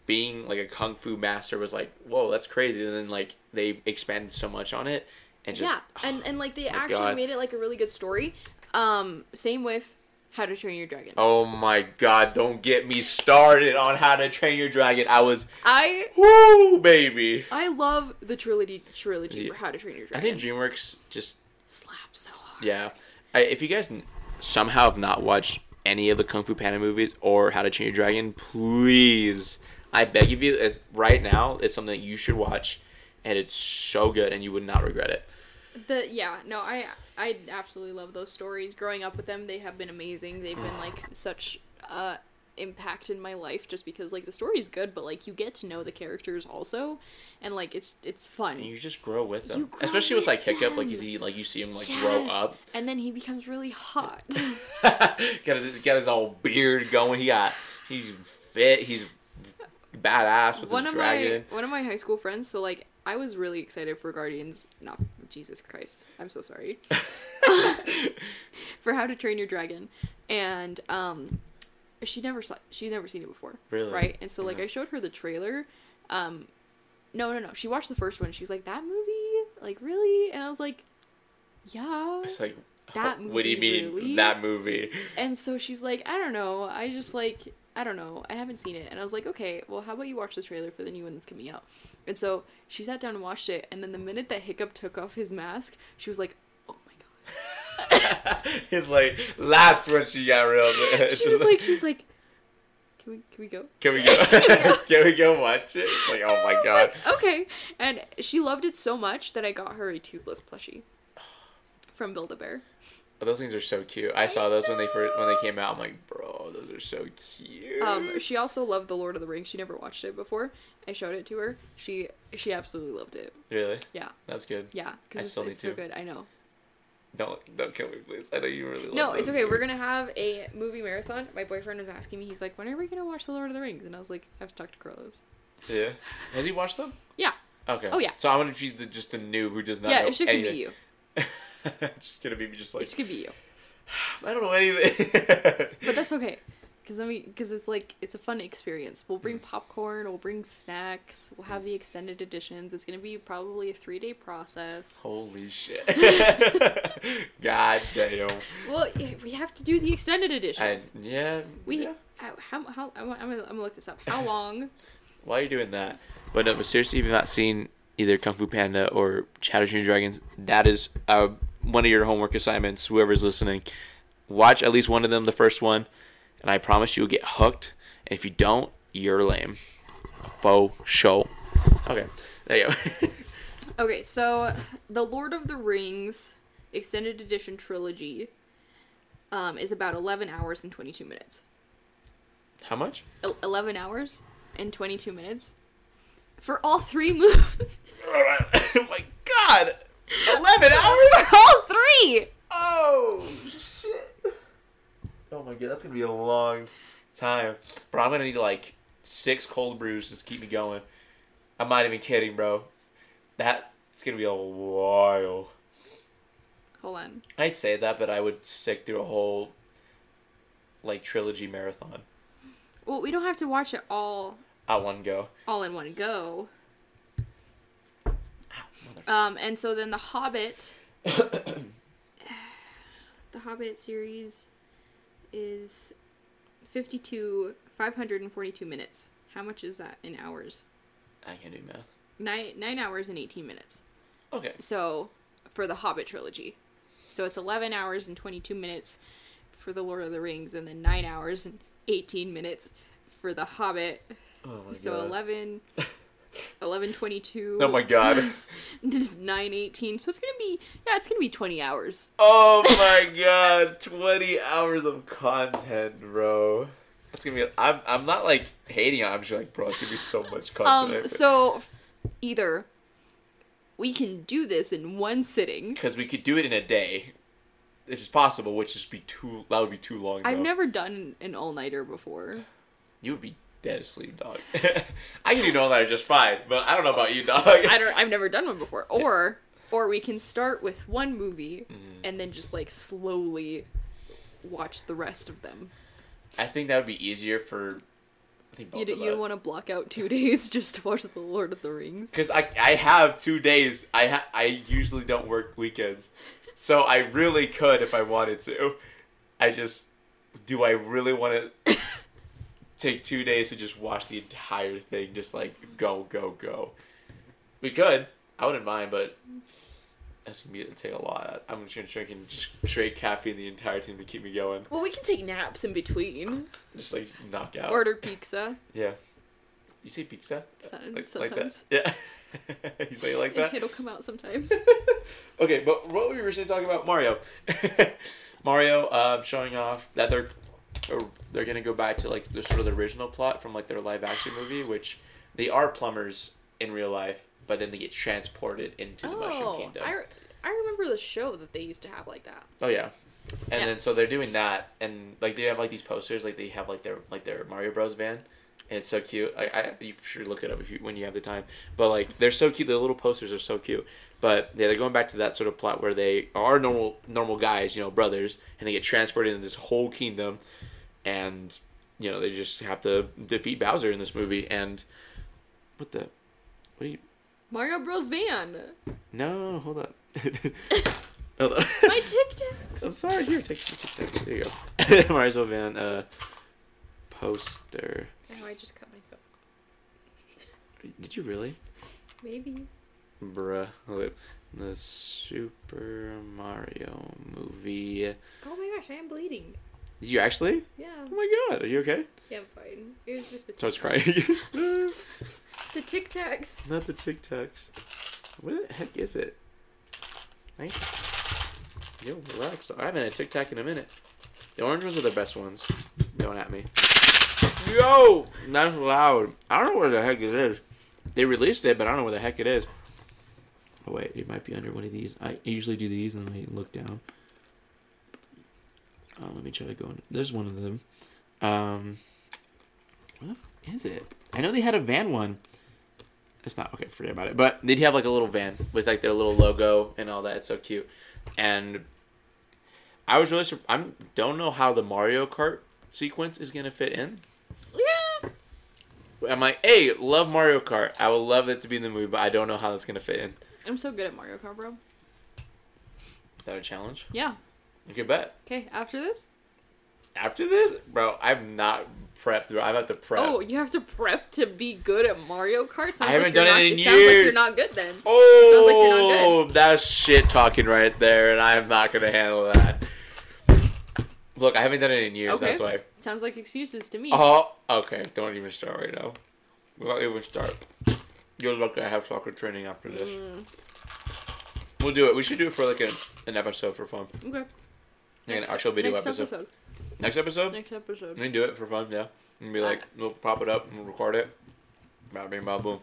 being like a kung fu master was like, whoa, that's crazy. And then like they expanded so much on it, and just yeah, and and like they actually God. made it like a really good story. Um, same with How to Train Your Dragon. Oh my god, don't get me started on how to train your dragon. I was I woo baby. I love the trilogy trilogy Yeah. for How to Train Your Dragon. I think DreamWorks just slaps so hard. yeah. I, if you guys somehow have not watched any of the Kung Fu Panda movies or How to Train Your Dragon, please, I beg of you, it's right now. It's something that you should watch, and it's so good, and you would not regret it. The yeah, no, I I absolutely love those stories. Growing up with them, they have been amazing. They've been like such uh impact in my life just because like the story's good, but like you get to know the characters also and like it's it's fun. And you just grow with them, grow especially with like with Hiccup. Like you see, like you see him like grow up. And then he becomes really hot. *laughs* got his got his old beard going. He got he's fit. He's badass with one his of dragon. my one of my high school friends, so like I was really excited for Guardians. Not Jesus Christ, I'm so sorry. *laughs* *laughs* for How to Train Your Dragon, and um, she never saw she never seen it before. Really? Right, and so like Yeah. I showed her the trailer. Um, no, no, no. She watched the first one. She's like, "That movie, like really?" And I was like, "Yeah." It's like That movie. What do you mean really? that movie? And so she's like, I don't know. I just like, I don't know. I haven't seen it. And I was like, okay, well, how about you watch the trailer for the new one that's coming out? And so she sat down and watched it. And then the minute that Hiccup took off his mask, she was like, oh my god. *laughs* it's like that's when she got real. *laughs* She was like, she's like, can we, can we go? can we *laughs* go? can we go watch it? It's like, oh my god. like, okay. And she loved it so much that I got her a toothless plushie from Build a Bear. Oh, those things are so cute. I saw those when they first when they came out. I'm like, bro, those are so cute. Um, she also loved The Lord of the Rings. She never watched it before. I showed it to her. She she absolutely loved it. really? Yeah, That's good. yeah, I because it's, it's so good. I know. Don't don't kill me, please. I know you really. Love No, it's okay. We're gonna have a movie marathon. My boyfriend was asking me. He's like, "When are we gonna watch The Lord of the Rings?" And I was like, "I have to talk to Carlos." Yeah. Has he watched them? Yeah, Okay. Oh, yeah. So I'm gonna be the, just a noob who does not. yeah. know It should anything. be you. *laughs* *laughs* just gonna be just like It could be you. *sighs* I don't know anything. *laughs* But that's okay, because I mean, because it's like it's a fun experience. We'll Mm. bring popcorn. We'll bring snacks. We'll have the extended editions. It's gonna be probably a three day process. Holy shit! *laughs* God damn. Well, we have to do the extended I, editions. yeah. we yeah. how, how how I'm gonna, I'm gonna look this up. How long? Why are you're doing that, but no, but seriously, if you've not seen either Kung Fu Panda or How to Train Dragons, that is uh, one of your homework assignments. Whoever's listening, watch at least one of them, the first one, and I promise you'll get hooked. And if you don't, you're lame. Faux show. Okay, there you go. *laughs* Okay, so the Lord of the Rings extended edition trilogy um, is about 11 hours and 22 minutes. How much? 11 hours and 22 minutes for all three *laughs* movies. *coughs* oh my god! Eleven *laughs* hours. all three! Oh shit! Oh my god, that's gonna be a long time. Bro, I'm gonna need like six cold brews to keep me going. I'm not even kidding, bro. That it's gonna be a while. Hold on. I'd say that, but I would stick through a whole like trilogy marathon Well, we don't have to watch it all at one go. all in one go. Um, and so then the Hobbit, *coughs* the Hobbit series is 52, 542 minutes. How much is that in hours? I can't do math. Nine, nine hours and 18 minutes. Okay. So, for the Hobbit trilogy. So it's 11 hours and 22 minutes for the Lord of the Rings, and then 9 hours and 18 minutes for the Hobbit. Oh my So god. 11, *laughs* 11 22. Oh my God. *laughs* 9 18. So it's going to be, yeah, it's going to be 20 hours. Oh *laughs* my god, 20 hours of content, bro. That's gonna be. I'm. I'm not like hating. I'm just like, bro, it's gonna be so much *laughs* content. Um, so f- either we can do this in one sitting. because we could do it in a day. This is possible, which is be too. That would be too long. I've never done an all nighter before. You would be dead asleep, dog. *laughs* I can do no that just fine, but I don't know about you, dog. *laughs* I don't. I've never done one before. Or, or we can start with one movie Mm-hmm. and then just like slowly watch the rest of them. I think that would be easier for. I think You, d- of you don't want to block out two *laughs* days just to watch the Lord of the Rings. Because I, I have two days. I ha- I usually don't work weekends, So I really could if I wanted to. I just do I really want to take two days to just watch the entire thing, just like go, go, go. We could. I wouldn't mind, but that's gonna be to take a lot. I'm just gonna drink and just straight caffeine the entire time to keep me going. Well, we can take naps in between. Just like knock out. Order pizza. yeah. You say pizza? So- Like, like that? *laughs* Yeah. you say it like that? *laughs* It'll come out sometimes. *laughs* okay, but what were we originally talking about Mario. Mario uh, showing off that they're or they're gonna go back to like the sort of the original plot from like their live action movie, which they are plumbers in real life, but then they get transported into the Mushroom oh, Kingdom. I, re- I remember the show that they used to have like that. Oh yeah. And Yeah. then so they're doing that and like they have like these posters like they have like their like their Mario Bros van. And it's so cute. Like, I, you should look it up if you when you have the time. But like they're so cute. The little posters are so cute. But yeah, they're going back to that sort of plot where they are normal normal guys, you know, brothers, and they get transported into this whole kingdom, and you know they just have to defeat Bowser in this movie. And what the, what are you? Mario Bros. Van. No, hold on. *laughs* *laughs* hold on. My Tic I'm sorry. Here, take take take. There you go. *laughs* Mario Bros. Van uh, poster. Oh, I just cut myself. Did you really? Maybe. Bruh. The Super Mario movie. Oh my gosh, I am bleeding. Did you actually? Yeah. Oh my god, are you okay? Yeah, I'm fine. It was just the So I was crying. *laughs* The Tic Tacs. Not the Tic Tacs. What the heck is it? Right? Yo, relax. I haven't had a Tic Tac in a minute. The orange ones are the best ones. Don't at me. Yo! That's loud. I don't know where the heck it is. They released it, but I don't know where the heck it is. Oh, wait. It might be under one of these. I usually do these and I look down. Oh, let me try to go in. There's one of them. Um, what the f- is it? I know they had a van one. It's not okay. Forget about it. But they'd have like a little van with like their little logo and all that. It's so cute. And I was really sur- I'm don't know how the Mario Kart sequence is gonna fit in. I'm like, hey, love Mario Kart. I would love it to be in the movie, but I don't know how that's gonna fit in. I'm so good at Mario Kart, bro. Is that a challenge? Yeah. Okay, bet. Okay, after this? After this, bro, I'm not prepped. Bro. I'm at the prep. Oh, you have to prep to be good at Mario Kart? Sounds I haven't like you're done not, it in Sounds like you're not good then. Oh, Sounds like that's shit talking right there, and I'm not gonna handle that. Look, I haven't done it in years. Okay. That's why. Sounds like excuses to me. Oh, okay. Don't even start right now. We won't even start. You're lucky I have soccer training after this. Mm, We'll do it. We should do it for like a, an episode for fun. okay. Like an actual video next episode. Next episode? Next episode. We can do it for fun, yeah. And be like, we'll prop it up and we'll record it. Bada bing, bada boom.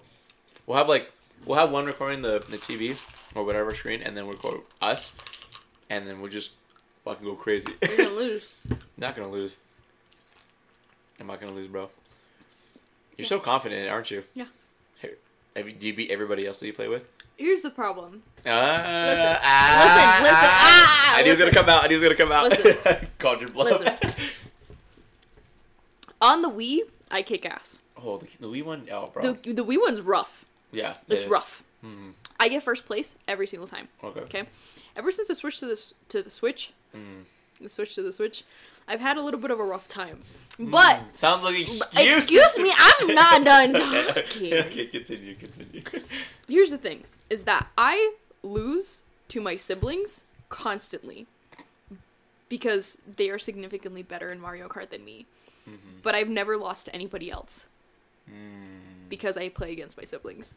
We'll have like, we'll have one recording the, the TV or whatever screen, and then we'll record us, and then we'll just fucking go crazy. You're gonna *laughs* lose. not gonna lose. I'm not gonna lose, bro. You're so confident, aren't you? Yeah. Hey, do you beat everybody else that you play with? Here's the problem. Uh, Listen, ah, listen, listen, ah, I knew it was gonna come out. I knew it was gonna come out. Listen. *laughs* Called your bluff. Listen. *laughs* On the Wii, I kick ass. oh, the, the Wii one. Oh, bro. The the Wii one's rough. yeah, It's is. rough. Mhm. I get first place every single time. Okay. Okay. Ever since the switch to the to the Switch, Mm. the switch to the Switch, I've had a little bit of a rough time. But Sounds like excuse. excuse me, I'm not done *laughs* talking. okay, continue, continue. *laughs* Here's the thing: is that I lose to my siblings constantly because they are significantly better in Mario Kart than me. Mm-hmm. But I've never lost to anybody else Mm. Because I play against my siblings.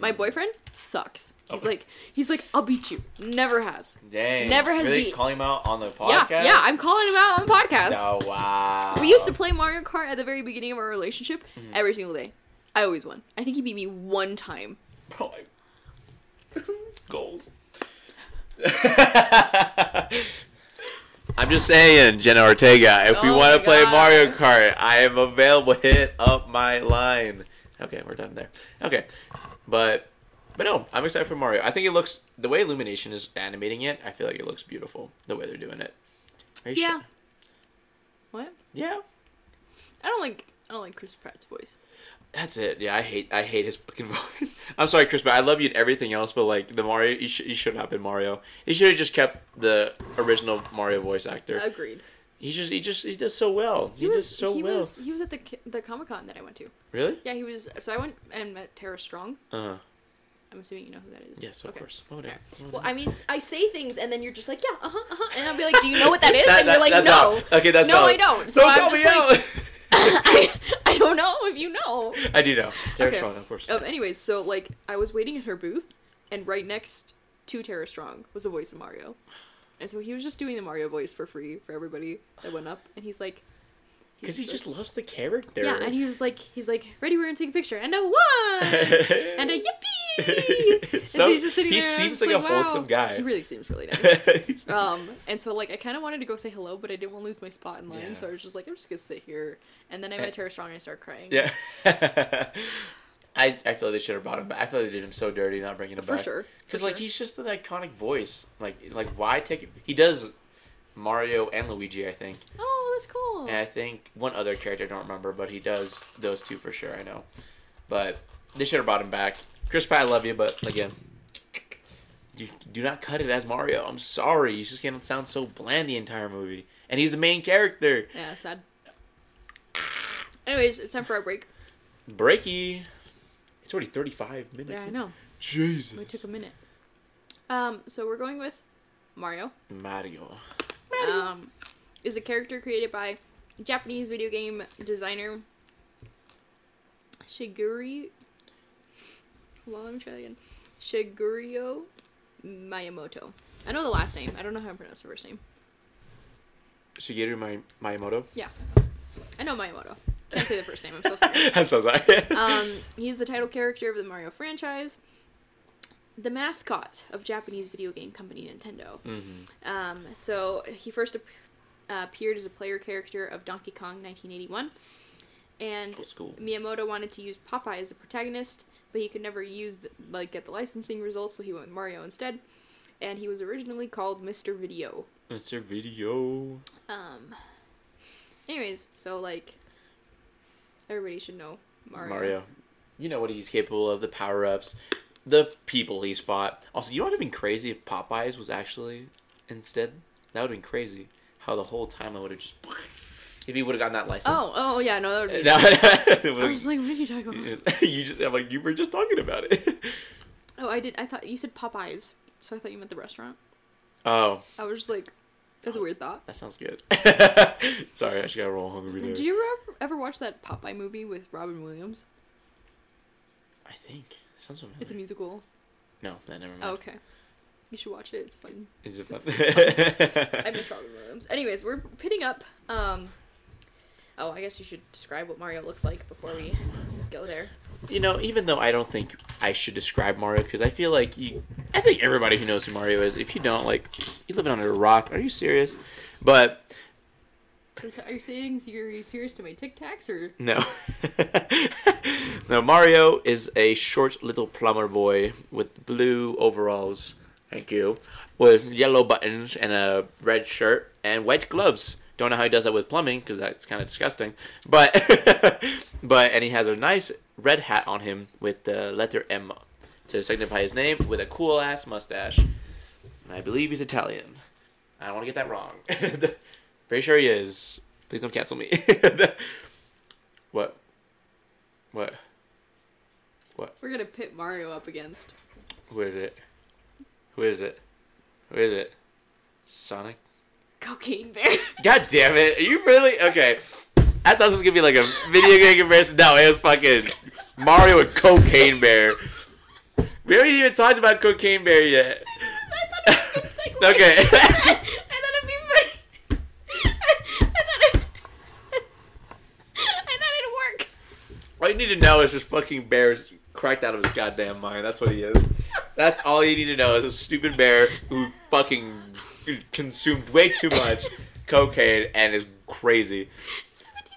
My boyfriend sucks. He's Oh. like, he's like, I'll beat you. Never has. Dang. Never has really beat- calling him out on the podcast. Yeah, yeah. I'm calling him out on the podcast. Oh wow. We used to play Mario Kart at the very beginning of our relationship Mm-hmm. every single day. I always won. I think he beat me one time. My- *laughs* Goals. *laughs* I'm just saying, Jenna Ortega. If we Oh want to play God. Mario Kart, I am available. Hit up my line. Okay, we're done there. Okay, but but no, I'm excited for Mario. I think it looks the way Illumination is animating it. I feel like it looks beautiful the way they're doing it. Are you Yeah. sure? What? Yeah. I don't like. I don't like Chris Pratt's voice. That's it. Yeah, I hate I hate his fucking *laughs* voice. I'm sorry, Chris, but I love you and everything else, but like the Mario, you, sh- he should not been Mario. He should have just kept the original Mario voice actor. Agreed. He just he just he does so well. He, He, was does so he well. was he was at the the Comic Con that I went to. Really? Yeah, he was. So I went and met Tara Strong. Uh. I'm assuming you know who that is. Yes, of Okay. course. Well, I mean, I say things and then you're just like, yeah, uh huh, uh huh, and I'll be like, do you know what that *laughs* is? That- and you're like, no. Okay, that's no, all. I don't. So Don't I'm just me like, out. *laughs* I, I don't know if you know. *laughs* I do know. Tara Okay. Strong, of course. Um, anyways, so like I was waiting at her booth, and right next to Tara Strong was the voice of Mario, and so he was just doing the Mario voice for free for everybody that went up, and he's like, Because he he's just loves the character. yeah, and he was like, he's like, ready, we're gonna take a picture, and a one, *laughs* and a yippee. *laughs* and so, he's just sitting he there, I'm seems just like, a wow. wholesome guy. He really seems really nice. *laughs* Um, and so like I kind of wanted to go say hello, but I didn't want to lose my spot in line, Yeah. so I was just like, I'm just gonna sit here. And then I met Tara Strong, and I started crying. yeah. I, I feel like they should have brought him back. I feel like they did him so dirty not bringing him For back. sure, Because like he's just an iconic voice. Like like why take it? He does Mario and Luigi, I think. Oh, that's cool. And I think one other character I don't remember, but he does those two for sure. I know, but they should have brought him back. Chris Pratt, I love you, but again, you do not cut it as Mario. I'm sorry, he's just gonna sound so bland the entire movie, and he's the main character. Yeah, sad. Anyways, it's time for our break. Breaky. It's already 35 minutes. Yeah, I know. Jesus. We took a minute. Um, so we're going with Mario. Mario. Um, is a character created by Japanese video game designer Shiguri. Hold on, let me try that again. Shigeru Miyamoto. I know the last name. I don't know how to pronounce the first name. Shigeru Mi- Miyamoto. Yeah, I know Miyamoto. Can't say the first name. I'm so sorry. *laughs* I'm so sorry. *laughs* Um, he's the title character of the Mario franchise, the mascot of Japanese video game company Nintendo. hmm Um, so he first ap- uh, appeared as a player character of Donkey Kong 1981, and. Miyamoto wanted to use Popeye as the protagonist, but he could never use the, like get the licensing results, so he went with Mario instead. And he was originally called Mr. Video. Mr. video. Um. Anyways, so like everybody should know Mario. Mario. You know what he's capable of, the power ups, the people he's fought. Also, you know what would have been crazy if Popeyes was actually instead? That would have been crazy. How the whole time I would have just. *laughs* If he would have gotten that license. Oh, oh yeah, no, that would *laughs* be. *laughs* I was like, what are you talking about? you just, you just, I'm like, you were just talking about it. Oh, I did. I thought you said Popeyes, so I thought you meant the restaurant. Oh, I was just like, that's a weird thought. that sounds good. Sorry, I just got a roll hungry there. Did you ever, watch that Popeye movie with Robin Williams? I think. Sounds familiar. It's a musical. No, that never mind. Oh, okay. You should watch it. It's fun. Is it fun? It's- *laughs* I miss Robin Williams. Anyways, we're pitting up. Um. Oh, I guess you should describe what Mario looks like before we go there. you know, even though I don't think I should describe Mario, because I feel like you, I think everybody who knows who Mario is. If you don't, like, you living under a rock. Are you serious? But Are you saying you're, are you serious to my Tic Tacs or? no, *laughs* no. Mario is a short little plumber boy with blue overalls. Thank you. With yellow buttons and a red shirt and white gloves. Don't know how he does that with plumbing because that's kind of disgusting. But *laughs* but and he has a nice red hat on him with the letter M to signify his name with a cool ass mustache. And I believe he's Italian. I don't want to get that wrong. *laughs* Pretty sure he is. Please don't cancel me. *laughs* what? What? What? We're gonna pit Mario up against. Who is it? Who is it? Who is it? Sonic? Cocaine Bear. *laughs* God damn it. Are you really? Okay. I thought this was gonna be like a video game comparison. No, it was fucking Mario and Cocaine Bear. We haven't even talked about Cocaine Bear yet. *laughs* I thought it was a good segue. Okay. I thought it'd be funny. I thought it. I thought it'd work. All you need to know is this fucking bear is cracked out of his goddamn mind. That's what he is. That's all you need to know is a stupid bear who fucking consumed way too much cocaine and is crazy. Seventy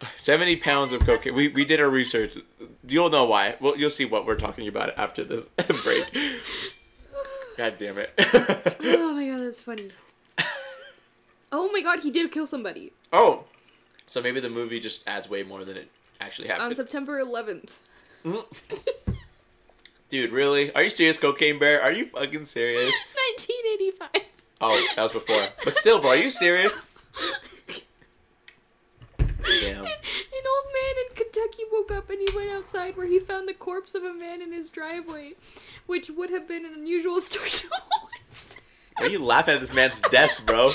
pounds. 70 pounds of cocaine. We, we did our research. You'll know why. Well, you'll see what we're talking about after this *laughs* break. God damn it. Oh my god, that's funny. Oh my god, he did kill somebody. oh, So maybe the movie just adds way more than it actually happened. On. September 11th. *laughs* Dude, really? Are you serious, Cocaine Bear? Are you fucking serious? *laughs* 1985. Oh, that was before. *laughs* But still, bro, are you serious? Damn. An old man in Kentucky woke up and he went outside where he found the corpse of a man in his driveway, which would have been an unusual story to. Why are you laughing at this man's death, bro?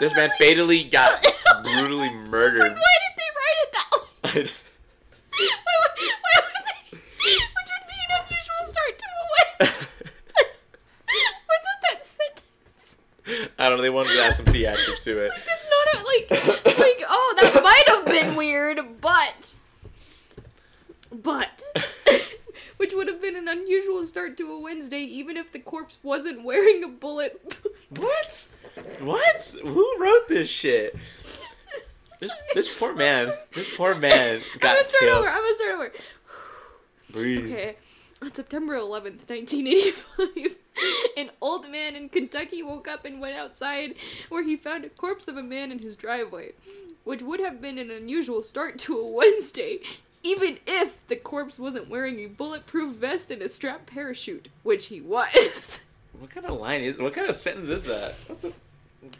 This man fatally got brutally murdered. like, why did they write it *laughs* Why would, why would they? Which would be an unusual start to a. *laughs* What's with that sentence? I don't know. They wanted to add some theatrics to it. That's not a, like like oh that might have been weird, but but *laughs* which would have been an unusual start to a Wednesday, even if the corpse wasn't wearing a bullet. What? What? Who wrote this shit? This, *laughs* this poor man. This poor man *laughs* I'm gonna start killed. over. I'm gonna start over. Breathe. Okay. On September 11th, 1985, *laughs* an old man in Kentucky woke up and went outside where he found a corpse of a man in his driveway, which would have been an unusual start to a Wednesday, even if the corpse wasn't wearing a bulletproof vest and a strap parachute, which he was. What kind of line is? What kind of sentence is that? What the?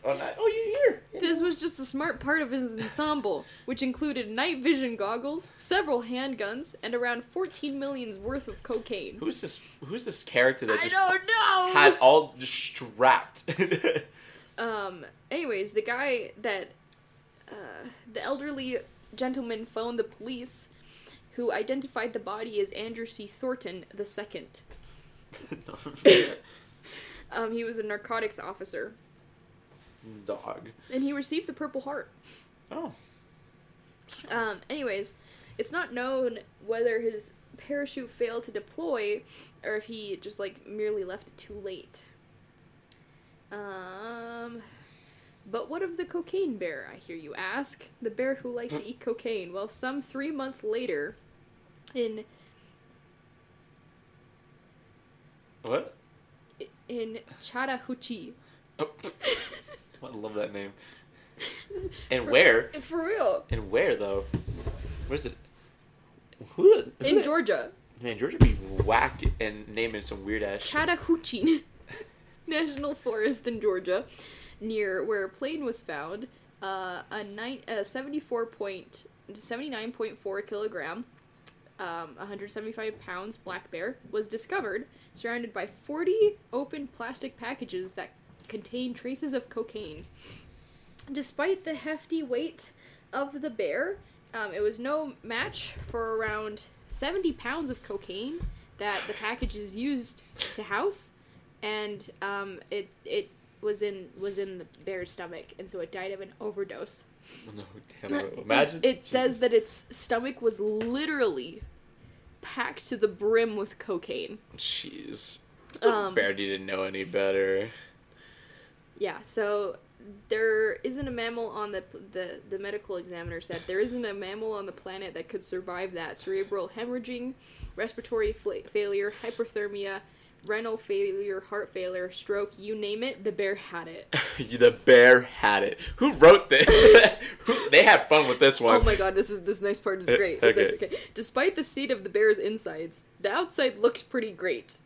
Oh, not, oh you here? This was just a smart part of his ensemble, which included night vision goggles, several handguns, and around 14 million's worth of cocaine. Who's this? Who's this character that I just don't know. had all strapped? *laughs* Um. Anyways, the guy that, uh, the elderly gentleman phoned the police, who identified the body as Andrew C. Thornton the second. *laughs* *laughs* Um, he was a narcotics officer, Dog. and he received the Purple Heart. Oh. Um. Anyways, it's not known whether his parachute failed to deploy, or if he just like merely left it too late. Um. But what of the cocaine bear, I hear you ask? The bear who liked to eat cocaine. Well, some three months later, in What? in Chattahoochee. Oh. *laughs* *laughs* I love that name. *laughs* And where? For real. And where though? Where's it? Who? who In Georgia. Man, Georgia be whack and naming some weird ass. Chattahoochee *laughs* National Forest in Georgia, near where a plane was found. Uh, a nine, uh, 74 point, 79.4 kilogram, um, 175 pounds black bear was discovered, surrounded by 40 open plastic packages that contained traces of cocaine. Despite the hefty weight of the bear, um, it was no match for around 70 pounds of cocaine that the packages used to house, and um, it it was in was in the bear's stomach, and so it died of an overdose. *laughs* No, damn, imagine. It, it says that its stomach was literally packed to the brim with cocaine. Jeez. Um, Bear didn't know any better. Yeah, so there isn't a mammal on the the the medical examiner said there isn't a mammal on the planet that could survive that cerebral hemorrhaging, respiratory fla- failure, hyperthermia, renal failure, heart failure, stroke, you name it, the bear had it. *laughs* the bear had it. Who wrote this? *laughs* They had fun with this one. Oh my god, this is this next part is Uh, great. This okay. next- okay. Despite the seat of the bear's insides, the outside looked pretty great.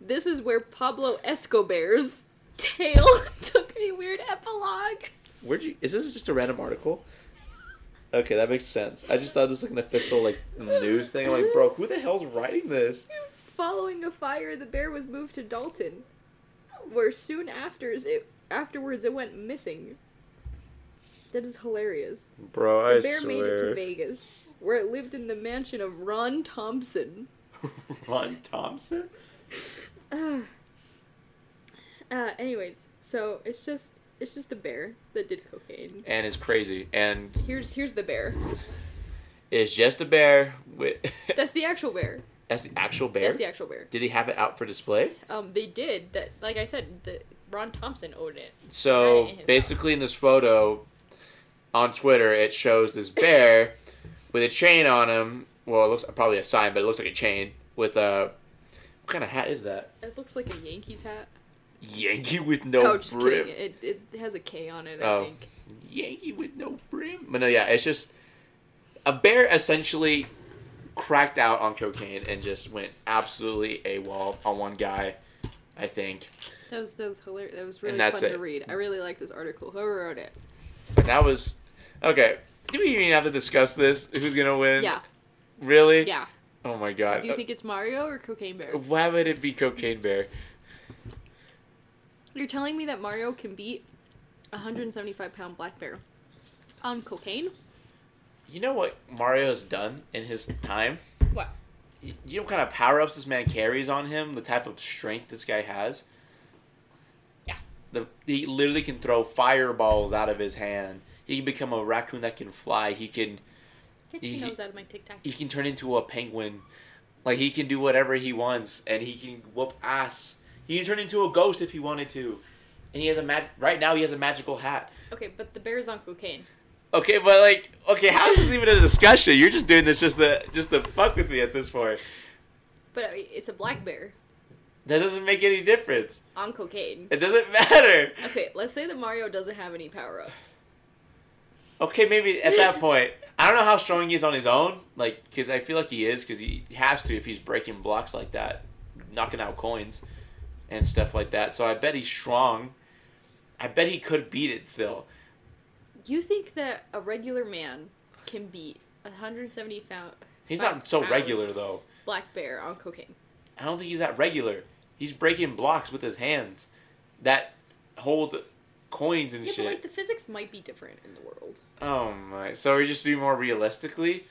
This is where Pablo Escobar's tale *laughs* took a weird epilogue. Where'd you? Is this just a random article? Okay, that makes sense. I just thought it was like an official like news thing. I'm like, bro, who the hell's writing this? Following a fire, the bear was moved to Dalton, where soon after it afterwards it went missing. That is hilarious. Bro, The I bear swear. made it to Vegas, where it lived in the mansion of Ron Thompson. *laughs* Ron Thompson. *sighs* Ah. Uh, anyways, so it's just it's just a bear that did cocaine. And is crazy. And Here's here's the bear. it's just a bear with. *laughs* That's the actual bear. That's the actual bear. That's the actual bear. Did he have it out for display? Um, they did that. Like I said, the Ron Thompson owned it. So Right in his basically, in this photo on Twitter, it shows this bear *laughs* with a chain on him. Well, it looks probably a sign, but it looks like a chain with a. What kind of hat is that? It looks like a Yankees hat. Yankee with no oh, just brim. kidding. It, it has a K on it. I Oh. think. Yankee with no brim. But no, yeah, it's just a bear essentially cracked out on cocaine and just went absolutely AWOL on one guy, I think. That was that was hilarious. That was really fun it. to read. I really like this article. Whoever wrote it. And that was okay. Do we even have to discuss this? Who's gonna win? Yeah, Really? yeah. Oh my god. Do you think it's Mario or Cocaine Bear? Why would it be Cocaine Bear? You're telling me that Mario can beat a 175 pound black bear on cocaine? You know what Mario's done in his time? What? You you know what kind of power ups this man carries on him? The type of strength this guy has? Yeah. The, he literally can throw fireballs out of his hand. He can become a raccoon that can fly. He can Get He- out of my tic tac. he can turn into a penguin. Like he can do whatever he wants, and he can whoop ass. He can turn into a ghost if he wanted to, and he has a mag. Right now, he has a magical hat. Okay, but the bear's on cocaine. Okay, but like, okay, how is this even a discussion? You're just doing this just to just to fuck with me at this point. But uh, it's a black bear That doesn't make any difference. on cocaine. It doesn't matter. Okay, let's say that Mario doesn't have any power ups. Okay, maybe at that point, I don't know how strong he is on his own. Like, because I feel like he is, because he has to if he's breaking blocks like that, knocking out coins, and stuff like that. So I bet he's strong. I bet he could beat it still. You think that a regular man can beat a 170 pound He's not so regular though. black bear on cocaine? I don't think he's that regular. He's breaking blocks with his hands that hold coins and Yeah, shit. but like the physics might be different in the world. Oh my! So we just do more realistically.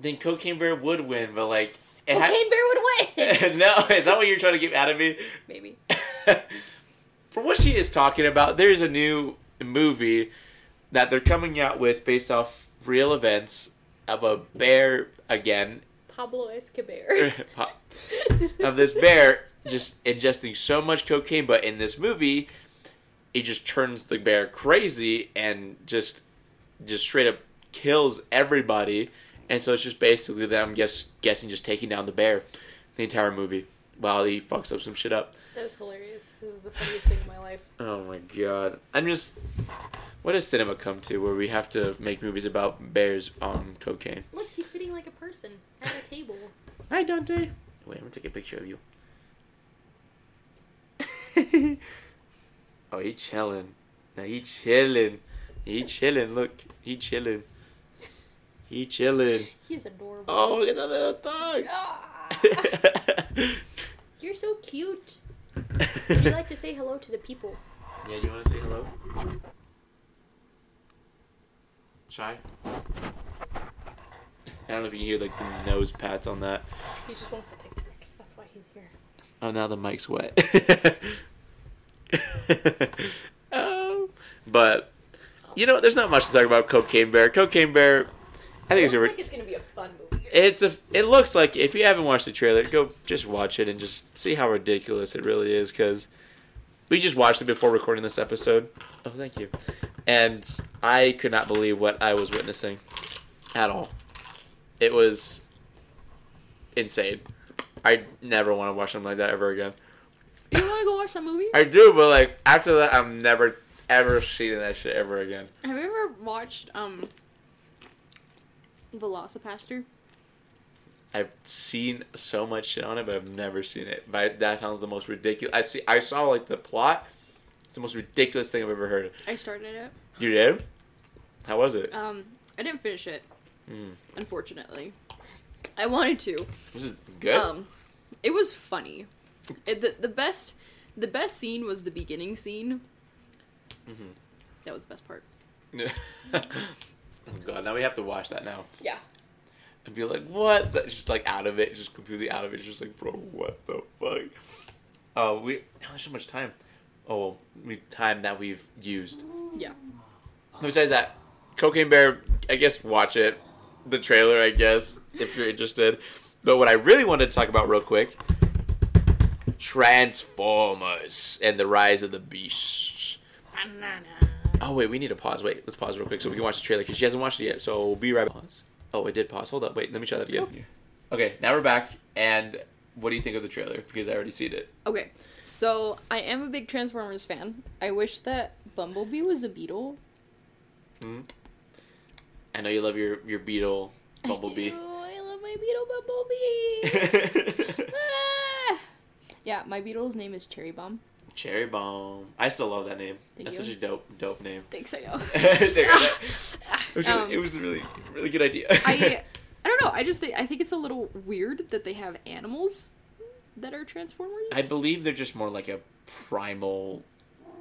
Then Cocaine Bear would win, but like, Cocaine ha- bear would win. *laughs* no, is that what you're trying to get out of me? Maybe. *laughs* For what she is talking about, there's a new movie that they're coming out with based off real events of a bear again Pablo Escobar. *laughs* of this bear just ingesting so much cocaine, but in this movie, it just turns the bear crazy and just just straight up kills everybody. And so it's just basically them guess guessing just taking down the bear the entire movie while he fucks up some shit up. that is hilarious. This is the funniest thing in my life. Oh my god. I'm just what does cinema come to where we have to make movies about bears on cocaine? Look, he's sitting like a person at a table. Hi Dante. Wait, I'm gonna take a picture of you. *laughs* oh, he chilling. Now he chilling. He chilling. Look, he chilling. He chilling. He's adorable. Oh, look at that little dog. Ah, you're so cute. Would you like to say hello to the people? yeah, do you want to say hello? Shy. I don't know if you can hear like the nose pats on that. He just wants to take the pics. That's why he's here. Oh, now the mic's wet. oh, *laughs* but you know, there's not much to talk about Cocaine Bear. Cocaine Bear, I think It it's a. looks Re- like it's gonna be a fun movie. it's a. It looks like if you haven't watched the trailer, go just watch it and just see how ridiculous it really is. Because we just watched it before recording this episode. Oh, thank you. And I could not believe what I was witnessing, at all. It was insane. I never want to watch something like that ever again. You want to go watch that movie? I do, but like after that, I'm never ever seeing that shit ever again. Have you ever watched um Velocipastor? I've seen so much shit on it, but I've never seen it. But that sounds the most ridiculous. I see. I saw like the plot. It's the most ridiculous thing I've ever heard. I started it. You did? How was it? Um, I didn't finish it, Mm. unfortunately. I wanted to. Was it good? Um, it was funny. It, the the best the best scene was the beginning scene. Mm-hmm. That was the best part. *laughs* oh god, now we have to watch that now Yeah. and be like, what? That's just like out of it, just completely out of it. It's just like, bro, what the fuck? Oh, we. Now there's so much time. Oh, we time that we've used. Yeah. Besides that, Cocaine Bear, I guess watch it. The trailer, I guess, if you're interested. But what I really wanted to talk about real quick Transformers and the Rise of the Beasts. Banana. Oh, wait, we need to pause. Wait, let's pause real quick so we can watch the trailer because she hasn't watched it yet. So we'll be right back. Pause. Oh, it did pause. Hold up. Wait, let me try that again. Okay, now we're back. And what do you think of the trailer? Because I already seen it. Okay, so I am a big Transformers fan. I wish that Bumblebee was a beetle. Hmm I know you love your your beetle bumblebee. I, do. I love my beetle bumblebee. *laughs* Ah. Yeah, my beetle's name is Cherry Bomb. Cherry bomb. I still love that name. That's you. such a dope dope name. Thanks, I *laughs* know. There, that- *laughs* it, was really, Um, it was a really really good idea. I *laughs* I don't know. I just think I think it's a little weird that they have animals that are transformers. I believe they're just more like a primal,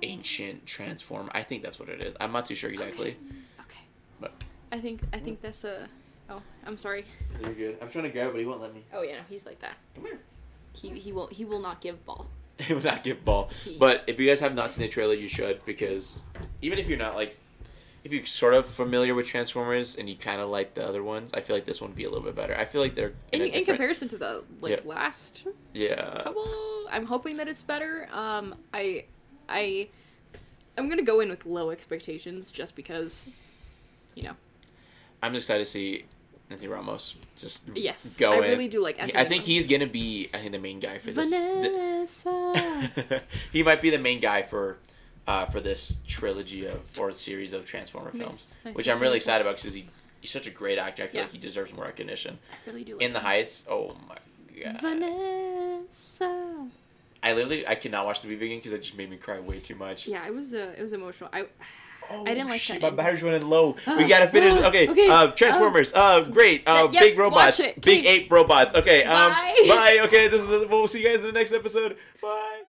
ancient transform. I think that's what it is. I'm not too sure exactly. okay. But I think I think that's a. Oh, I'm sorry. you're good. I'm trying to grab, but he won't let me. Oh yeah, no, he's like that. Come here. He he will he will not give ball. *laughs* He will not give ball. But if you guys have not seen the trailer, you should because even if you're not like, if you're sort of familiar with Transformers and you kind of like the other ones, I feel like this one would be a little bit better. I feel like they're In, in, in comparison to the like Yeah. last Yeah. couple, I'm hoping that it's better. Um, I I I'm gonna go in with low expectations just because, you know. I'm just excited to see Anthony Ramos just Yes, go I in. really do like. Anthony I think he's gonna be I think the main guy for this. Vanessa. *laughs* he might be the main guy for uh, for this trilogy of or series of Transformer Nice. films, Nice. which I'm really excited about because he, he's such a great actor. I feel Yeah. like he deserves more recognition. I really do. Like In the. Heights, oh my god! Vanessa. I literally I cannot watch the movie again because it just made me cry way too much. Yeah, it was uh, it was emotional. I Oh, I didn't like shit, that My battery's running low. we Ah, gotta finish. Okay, okay, uh, Transformers. Uh, great. Uh, yep, big robots. Big ape robots. Okay. Um, Bye. bye. Okay, this is the, we'll see you guys in the next episode. Bye.